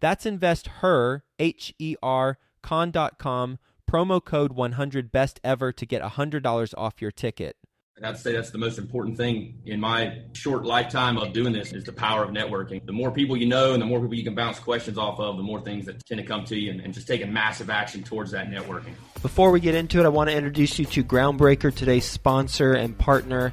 That's investher, H E R, con.com promo code 100 best ever to get $100 off your ticket. I'd say that's the most important thing in my short lifetime of doing this is the power of networking. The more people you know and the more people you can bounce questions off of, the more things that tend to come to you and, and just taking massive action towards that networking. Before we get into it, I want to introduce you to Groundbreaker, today's sponsor and partner.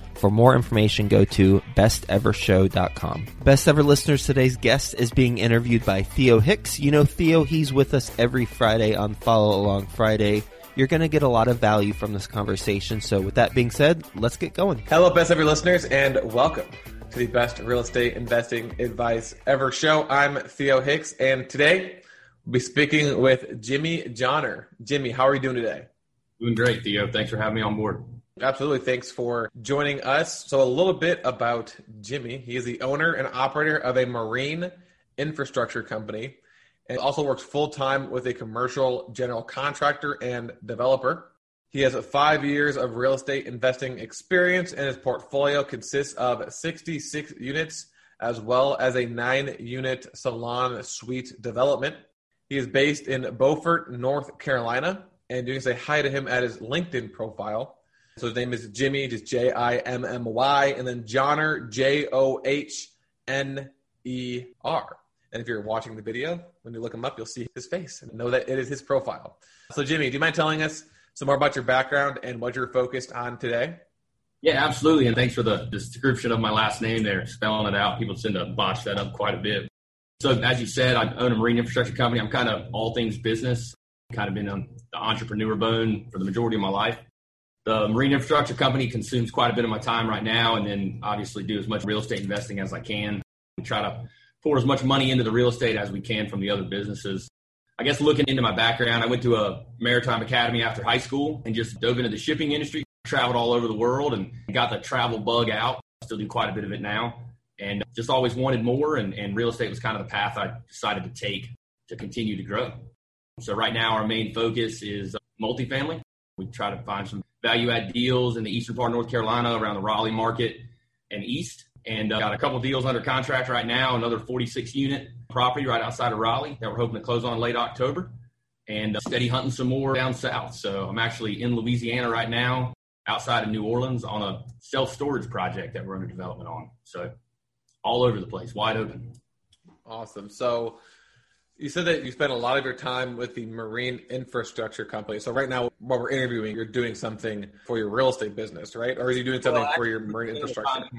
For more information, go to bestevershow.com. Best ever listeners, today's guest is being interviewed by Theo Hicks. You know Theo, he's with us every Friday on Follow Along Friday. You're going to get a lot of value from this conversation. So, with that being said, let's get going. Hello, best ever listeners, and welcome to the best real estate investing advice ever show. I'm Theo Hicks, and today we'll be speaking with Jimmy Johnner. Jimmy, how are you doing today? Doing great, Theo. Thanks for having me on board. Absolutely. Thanks for joining us. So, a little bit about Jimmy. He is the owner and operator of a marine infrastructure company and also works full time with a commercial general contractor and developer. He has five years of real estate investing experience, and his portfolio consists of 66 units as well as a nine unit salon suite development. He is based in Beaufort, North Carolina, and you can say hi to him at his LinkedIn profile. So his name is Jimmy, just J I M M Y, and then Johnner, J O H N E R. And if you're watching the video, when you look him up, you'll see his face and know that it is his profile. So, Jimmy, do you mind telling us some more about your background and what you're focused on today? Yeah, absolutely. And thanks for the description of my last name there, spelling it out. People tend to botch that up quite a bit. So, as you said, I own a marine infrastructure company. I'm kind of all things business, kind of been on the entrepreneur bone for the majority of my life. The marine infrastructure company consumes quite a bit of my time right now, and then obviously do as much real estate investing as I can. We try to pour as much money into the real estate as we can from the other businesses. I guess looking into my background, I went to a maritime academy after high school and just dove into the shipping industry, traveled all over the world and got the travel bug out. Still do quite a bit of it now and just always wanted more. And, and real estate was kind of the path I decided to take to continue to grow. So right now our main focus is multifamily. We try to find some value add deals in the eastern part of North Carolina around the Raleigh market and east. And uh, got a couple deals under contract right now, another 46 unit property right outside of Raleigh that we're hoping to close on late October. And uh, steady hunting some more down south. So I'm actually in Louisiana right now, outside of New Orleans, on a self storage project that we're under development on. So all over the place, wide open. Awesome. So you said that you spent a lot of your time with the marine infrastructure company. So right now, while we're interviewing, you're doing something for your real estate business, right? Or are you doing something well, for your marine infrastructure?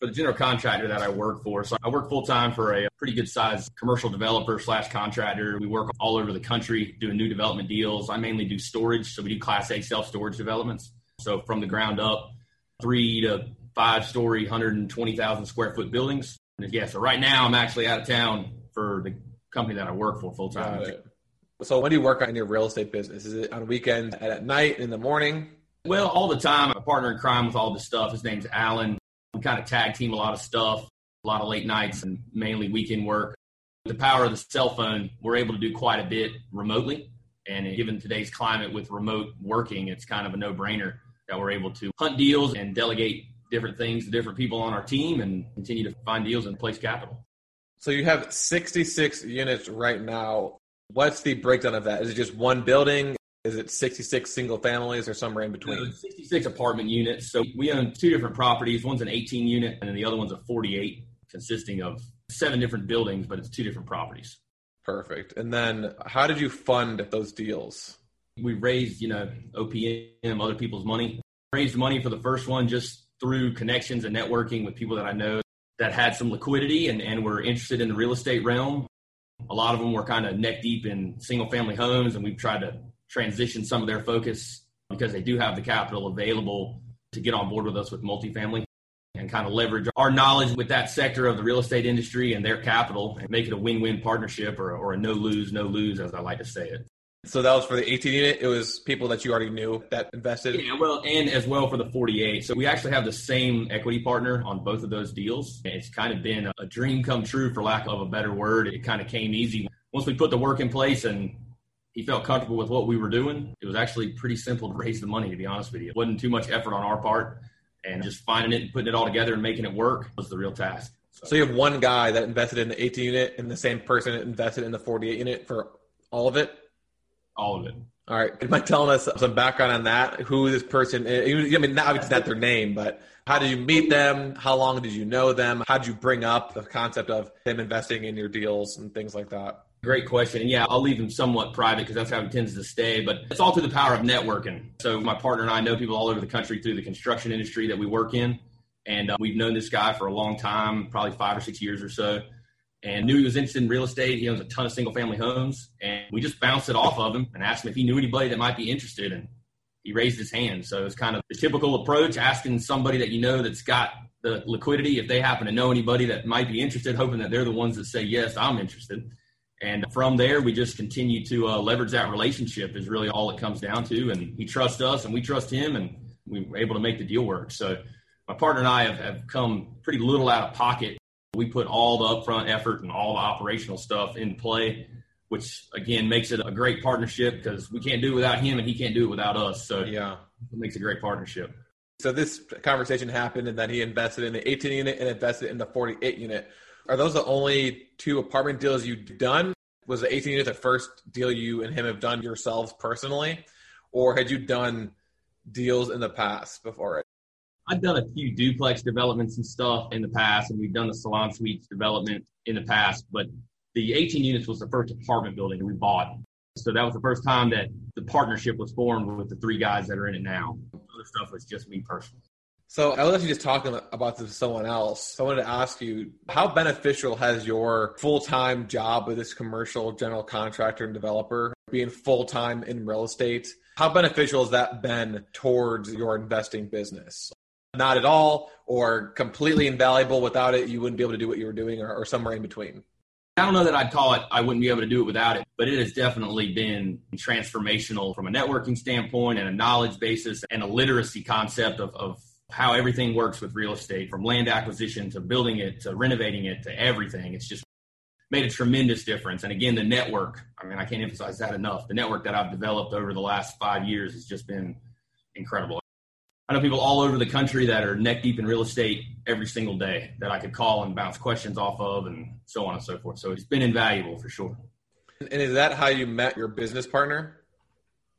For the general contractor that I work for. So I work full time for a pretty good sized commercial developer slash contractor. We work all over the country doing new development deals. I mainly do storage. So we do class A self storage developments. So from the ground up, three to five story, 120,000 square foot buildings. And yeah, so right now I'm actually out of town for the company that I work for full time. So when do you work on your real estate business? Is it on weekends, at night, in the morning? Well, all the time. I'm a partner in crime with all this stuff. His name's Alan. We kind of tag team a lot of stuff, a lot of late nights and mainly weekend work. The power of the cell phone, we're able to do quite a bit remotely. And given today's climate with remote working, it's kind of a no brainer that we're able to hunt deals and delegate different things to different people on our team and continue to find deals and place capital. So you have 66 units right now. What's the breakdown of that? Is it just one building? Is it 66 single families or somewhere in between? No, 66 apartment units. So we own two different properties. One's an 18 unit and then the other one's a 48 consisting of seven different buildings, but it's two different properties. Perfect. And then how did you fund those deals? We raised, you know, OPM, other people's money. Raised money for the first one just through connections and networking with people that I know that had some liquidity and, and were interested in the real estate realm. A lot of them were kind of neck deep in single family homes, and we've tried to transition some of their focus because they do have the capital available to get on board with us with multifamily and kind of leverage our knowledge with that sector of the real estate industry and their capital and make it a win win partnership or, or a no lose, no lose, as I like to say it. So that was for the 18 unit. It was people that you already knew that invested. Yeah, well, and as well for the 48. So we actually have the same equity partner on both of those deals. It's kind of been a dream come true, for lack of a better word. It kind of came easy once we put the work in place and he felt comfortable with what we were doing. It was actually pretty simple to raise the money, to be honest with you. It wasn't too much effort on our part, and just finding it and putting it all together and making it work was the real task. So, so you have one guy that invested in the 18 unit, and the same person invested in the 48 unit for all of it all of it. All right. You mind telling us some background on that? Who this person is? I mean, obviously not their name, but how did you meet them? How long did you know them? How did you bring up the concept of them investing in your deals and things like that? Great question. And yeah, I'll leave him somewhat private because that's how he tends to stay. But it's all through the power of networking. So my partner and I know people all over the country through the construction industry that we work in. And uh, we've known this guy for a long time, probably five or six years or so and knew he was interested in real estate. He owns a ton of single family homes. And we just bounced it off of him and asked him if he knew anybody that might be interested. And he raised his hand. So it's kind of the typical approach, asking somebody that you know that's got the liquidity, if they happen to know anybody that might be interested, hoping that they're the ones that say, yes, I'm interested. And from there, we just continue to uh, leverage that relationship is really all it comes down to. And he trusts us and we trust him and we were able to make the deal work. So my partner and I have, have come pretty little out of pocket we put all the upfront effort and all the operational stuff in play, which again makes it a great partnership because we can't do it without him and he can't do it without us. So yeah, it makes a great partnership. So this conversation happened and then he invested in the 18 unit and invested in the 48 unit. Are those the only two apartment deals you've done? Was the 18 unit the first deal you and him have done yourselves personally? Or had you done deals in the past before it? I've done a few duplex developments and stuff in the past, and we've done the salon suites development in the past. But The 18 units was the first apartment building we bought. So that was the first time that the partnership was formed with the three guys that are in it now. Other stuff was just me personally. So I was actually just talking about this with someone else. I wanted to ask you, how beneficial has your full-time job with this commercial general contractor and developer being full-time in real estate? How beneficial has that been towards your investing business? Not at all, or completely invaluable. Without it, you wouldn't be able to do what you were doing, or, or somewhere in between. I don't know that I'd call it, I wouldn't be able to do it without it, but it has definitely been transformational from a networking standpoint and a knowledge basis and a literacy concept of, of how everything works with real estate from land acquisition to building it to renovating it to everything. It's just made a tremendous difference. And again, the network, I mean, I can't emphasize that enough. The network that I've developed over the last five years has just been incredible. I know people all over the country that are neck deep in real estate every single day that I could call and bounce questions off of and so on and so forth. So it's been invaluable for sure. And is that how you met your business partner?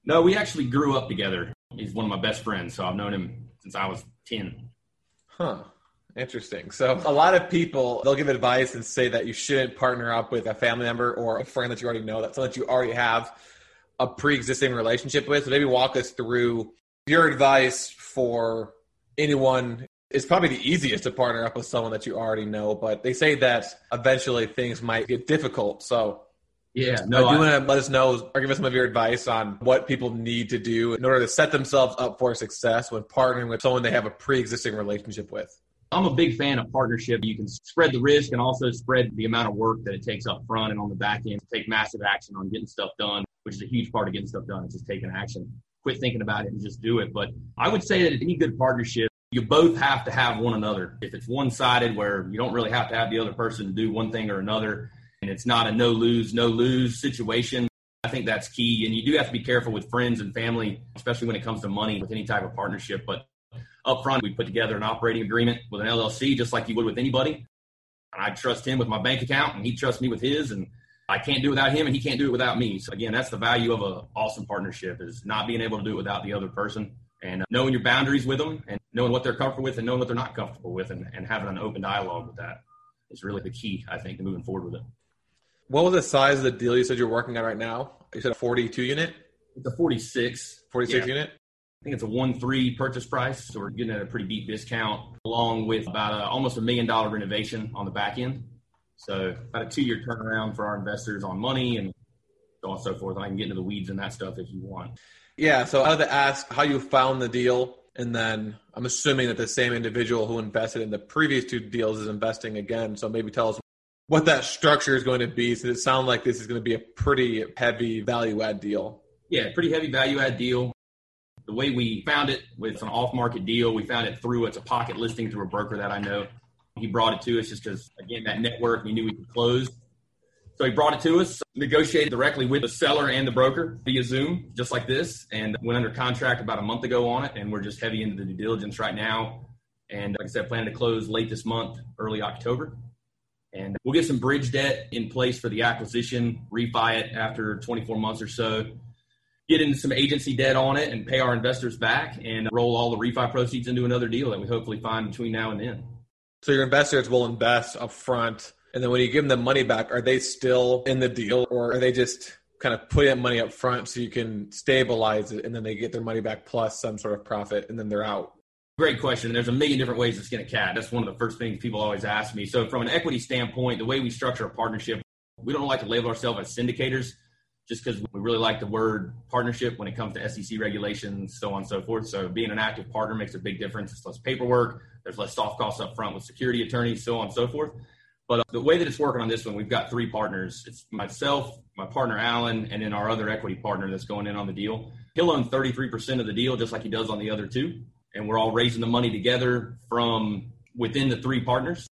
No, we actually grew up together. He's one of my best friends. So I've known him since I was 10. Huh. Interesting. So a lot of people they'll give advice and say that you shouldn't partner up with a family member or a friend that you already know, that's someone that you already have a pre-existing relationship with. So maybe walk us through your advice for anyone is probably the easiest to partner up with someone that you already know, but they say that eventually things might get difficult. So, yeah, no, do you want to let us know or give us some of your advice on what people need to do in order to set themselves up for success when partnering with someone they have a pre-existing relationship with? I'm a big fan of partnership. You can spread the risk and also spread the amount of work that it takes up front and on the back end to take massive action on getting stuff done, which is a huge part of getting stuff done. It's just taking action quit thinking about it and just do it. But I would say that any good partnership, you both have to have one another. If it's one sided where you don't really have to have the other person do one thing or another, and it's not a no lose, no lose situation, I think that's key. And you do have to be careful with friends and family, especially when it comes to money with any type of partnership. But up front, we put together an operating agreement with an LLC, just like you would with anybody. And I trust him with my bank account, and he trusts me with his. And I can't do it without him and he can't do it without me. So again, that's the value of an awesome partnership is not being able to do it without the other person and uh, knowing your boundaries with them and knowing what they're comfortable with and knowing what they're not comfortable with and, and having an open dialogue with that is really the key, I think, to moving forward with it. What was the size of the deal you said you're working on right now? You said a 42 unit? It's a 46. 46 yeah. unit? I think it's a one three purchase price, so we're getting at a pretty deep discount, along with about a, almost a million dollar renovation on the back end. So about a two year turnaround for our investors on money and so on and so forth. And I can get into the weeds and that stuff if you want. Yeah. So I had to ask how you found the deal. And then I'm assuming that the same individual who invested in the previous two deals is investing again. So maybe tell us what that structure is going to be. So it sounds like this is going to be a pretty heavy value add deal. Yeah, pretty heavy value add deal. The way we found it with an off market deal, we found it through it's a pocket listing through a broker that I know. He brought it to us just because, again, that network, we knew we could close. So he brought it to us, negotiated directly with the seller and the broker via Zoom, just like this, and went under contract about a month ago on it. And we're just heavy into the due diligence right now. And like I said, planning to close late this month, early October. And we'll get some bridge debt in place for the acquisition, refi it after 24 months or so, get into some agency debt on it and pay our investors back and roll all the refi proceeds into another deal that we hopefully find between now and then. So your investors will invest up front, and then when you give them the money back, are they still in the deal, or are they just kind of putting money up front so you can stabilize it, and then they get their money back plus some sort of profit, and then they're out? Great question. There's a million different ways to skin a cat. That's one of the first things people always ask me. So, from an equity standpoint, the way we structure a partnership, we don't like to label ourselves as syndicators just because we really like the word partnership when it comes to SEC regulations, so on and so forth. So being an active partner makes a big difference. It's less paperwork. There's less soft costs up front with security attorneys, so on and so forth. But uh, the way that it's working on this one, we've got three partners. It's myself, my partner Alan, and then our other equity partner that's going in on the deal. He'll own 33% of the deal, just like he does on the other two. And we're all raising the money together from within the three partners.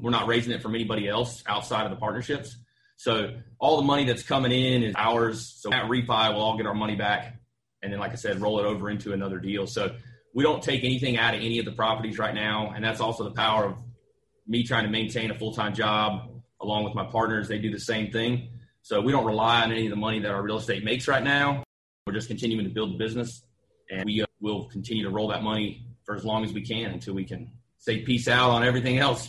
We're not raising it from anybody else outside of the partnerships. So all the money that's coming in is ours. So at refi, we'll all get our money back. And then, like I said, roll it over into another deal. So we don't take anything out of any of the properties right now. And that's also the power of me trying to maintain a full time job along with my partners. They do the same thing. So we don't rely on any of the money that our real estate makes right now. We're just continuing to build the business. And we uh, will continue to roll that money for as long as we can until we can say peace out on everything else.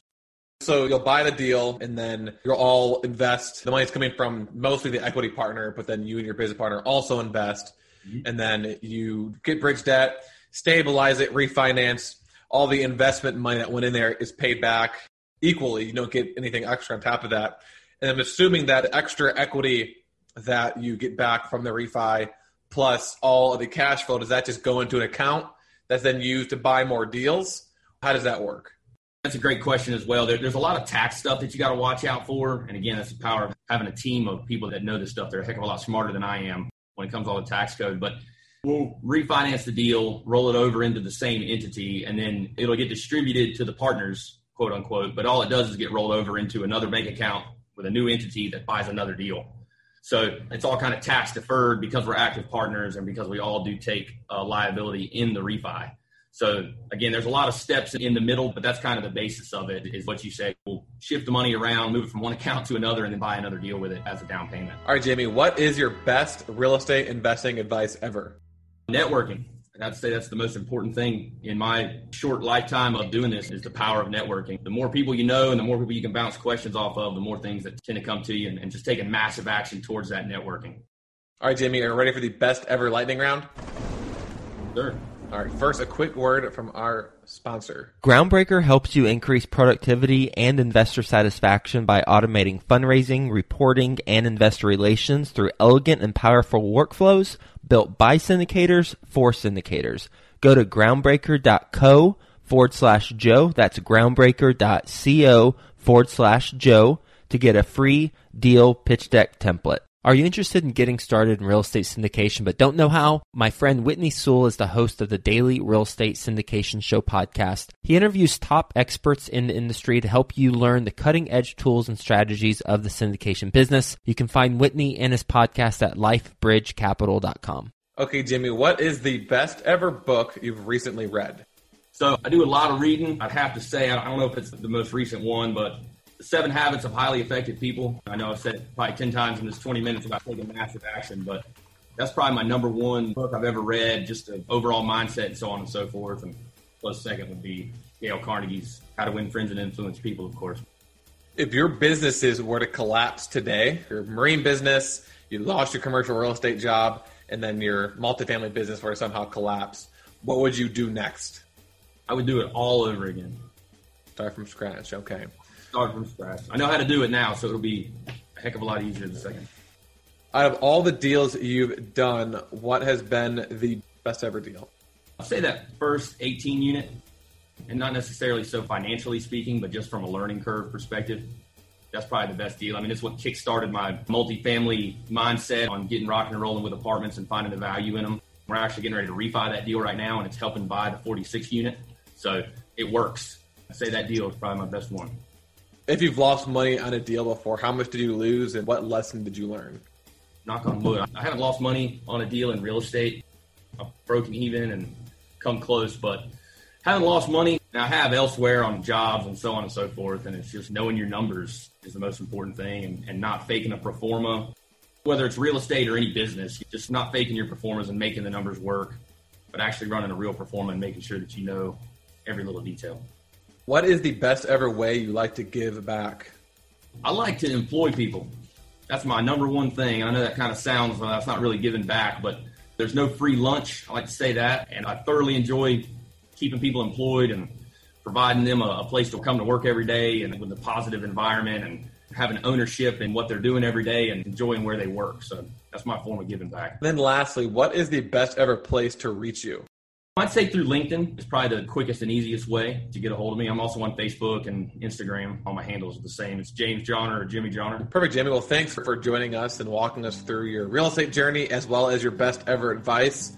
So you'll buy the deal and then you'll all invest. The money's coming from mostly the equity partner, but then you and your business partner also invest. Mm-hmm. And then you get bridge debt, stabilize it, refinance. All the investment money that went in there is paid back equally. You don't get anything extra on top of that. And I'm assuming that extra equity that you get back from the refi plus all of the cash flow, does that just go into an account that's then used to buy more deals? How does that work? That's a great question as well. There, there's a lot of tax stuff that you got to watch out for. And again, that's the power of having a team of people that know this stuff. They're a heck of a lot smarter than I am when it comes to all the tax code. But we'll refinance the deal, roll it over into the same entity, and then it'll get distributed to the partners, quote unquote. But all it does is get rolled over into another bank account with a new entity that buys another deal. So it's all kind of tax deferred because we're active partners and because we all do take uh, liability in the refi. So again, there's a lot of steps in the middle, but that's kind of the basis of it is what you say. We'll shift the money around, move it from one account to another, and then buy another deal with it as a down payment. All right, Jamie, what is your best real estate investing advice ever? Networking. I'd say that's the most important thing in my short lifetime of doing this is the power of networking. The more people you know and the more people you can bounce questions off of, the more things that tend to come to you and, and just taking massive action towards that networking. All right, Jamie, are you ready for the best ever lightning round? Sure. All right, first, a quick word from our sponsor. Groundbreaker helps you increase productivity and investor satisfaction by automating fundraising, reporting, and investor relations through elegant and powerful workflows built by syndicators for syndicators. Go to groundbreaker.co forward slash Joe. That's groundbreaker.co forward slash Joe to get a free deal pitch deck template. Are you interested in getting started in real estate syndication but don't know how? My friend Whitney Sewell is the host of the Daily Real Estate Syndication Show podcast. He interviews top experts in the industry to help you learn the cutting edge tools and strategies of the syndication business. You can find Whitney and his podcast at lifebridgecapital.com. Okay, Jimmy, what is the best ever book you've recently read? So I do a lot of reading. I'd have to say, I don't know if it's the most recent one, but Seven Habits of Highly Effective People. I know I've said probably 10 times in this 20 minutes about taking massive action, but that's probably my number one book I've ever read, just the overall mindset and so on and so forth. And close second would be Dale Carnegie's How to Win Friends and Influence People, of course. If your businesses were to collapse today, your marine business, you lost your commercial real estate job, and then your multifamily business were to somehow collapse, what would you do next? I would do it all over again. Start from scratch. Okay start from scratch. I know how to do it now, so it'll be a heck of a lot easier in a second. Out of all the deals you've done, what has been the best ever deal? I'll say that first 18 unit, and not necessarily so financially speaking, but just from a learning curve perspective. That's probably the best deal. I mean, it's what kickstarted my multifamily mindset on getting rocking and rolling with apartments and finding the value in them. We're actually getting ready to refi that deal right now, and it's helping buy the 46 unit. So it works. I say that deal is probably my best one. If you've lost money on a deal before, how much did you lose and what lesson did you learn? Knock on wood. I haven't lost money on a deal in real estate. I've broken even and come close, but haven't lost money. And I have elsewhere on jobs and so on and so forth. And it's just knowing your numbers is the most important thing and, and not faking a pro forma. Whether it's real estate or any business, just not faking your pro forma and making the numbers work, but actually running a real pro forma and making sure that you know every little detail. What is the best ever way you like to give back? I like to employ people. That's my number one thing. I know that kind of sounds uh, that's not really giving back, but there's no free lunch. I like to say that, and I thoroughly enjoy keeping people employed and providing them a, a place to come to work every day and with a positive environment and having ownership in what they're doing every day and enjoying where they work. So that's my form of giving back. Then lastly, what is the best ever place to reach you? I'd say through LinkedIn is probably the quickest and easiest way to get a hold of me. I'm also on Facebook and Instagram. All my handles are the same. It's James Johnner or Jimmy Johnner. Perfect, Jimmy. Well, thanks for joining us and walking us through your real estate journey as well as your best ever advice.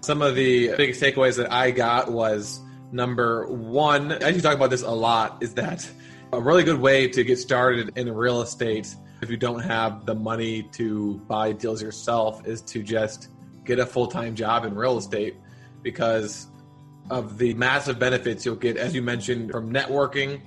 Some of the biggest takeaways that I got was number one, as you talk about this a lot, is that a really good way to get started in real estate if you don't have the money to buy deals yourself is to just get a full time job in real estate because of the massive benefits you'll get, as you mentioned, from networking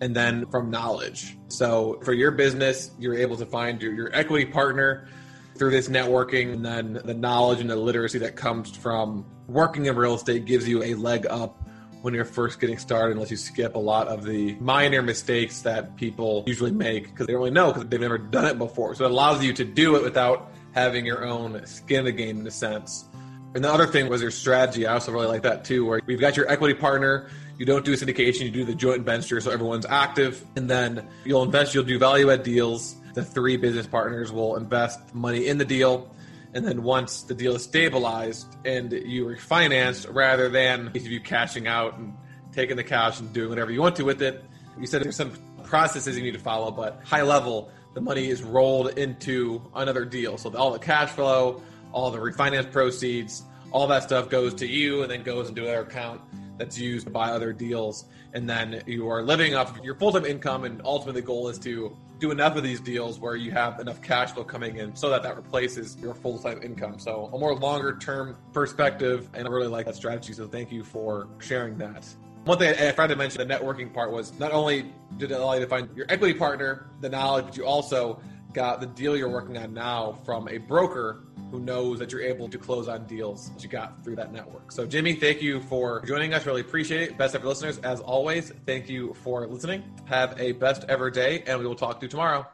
and then from knowledge. So for your business, you're able to find your, your equity partner through this networking, and then the knowledge and the literacy that comes from working in real estate gives you a leg up when you're first getting started and lets you skip a lot of the minor mistakes that people usually make because they don't really know because they've never done it before. So it allows you to do it without having your own skin in the game in a sense. And the other thing was your strategy. I also really like that too, where we've got your equity partner. You don't do syndication, you do the joint venture so everyone's active. And then you'll invest, you'll do value add deals. The three business partners will invest money in the deal. And then once the deal is stabilized and you refinance, rather than you cashing out and taking the cash and doing whatever you want to with it, you said there's some processes you need to follow, but high level, the money is rolled into another deal. So all the cash flow, all the refinance proceeds, all that stuff goes to you and then goes into another account that's used to buy other deals. And then you are living off your full time income. And ultimately, the goal is to do enough of these deals where you have enough cash flow coming in so that that replaces your full time income. So, a more longer term perspective. And I really like that strategy. So, thank you for sharing that. One thing I forgot to mention the networking part was not only did it allow you to find your equity partner, the knowledge, but you also got the deal you're working on now from a broker who knows that you're able to close on deals that you got through that network. So, Jimmy, thank you for joining us. Really appreciate it. Best ever listeners, as always, thank you for listening. Have a best ever day, and we will talk to you tomorrow.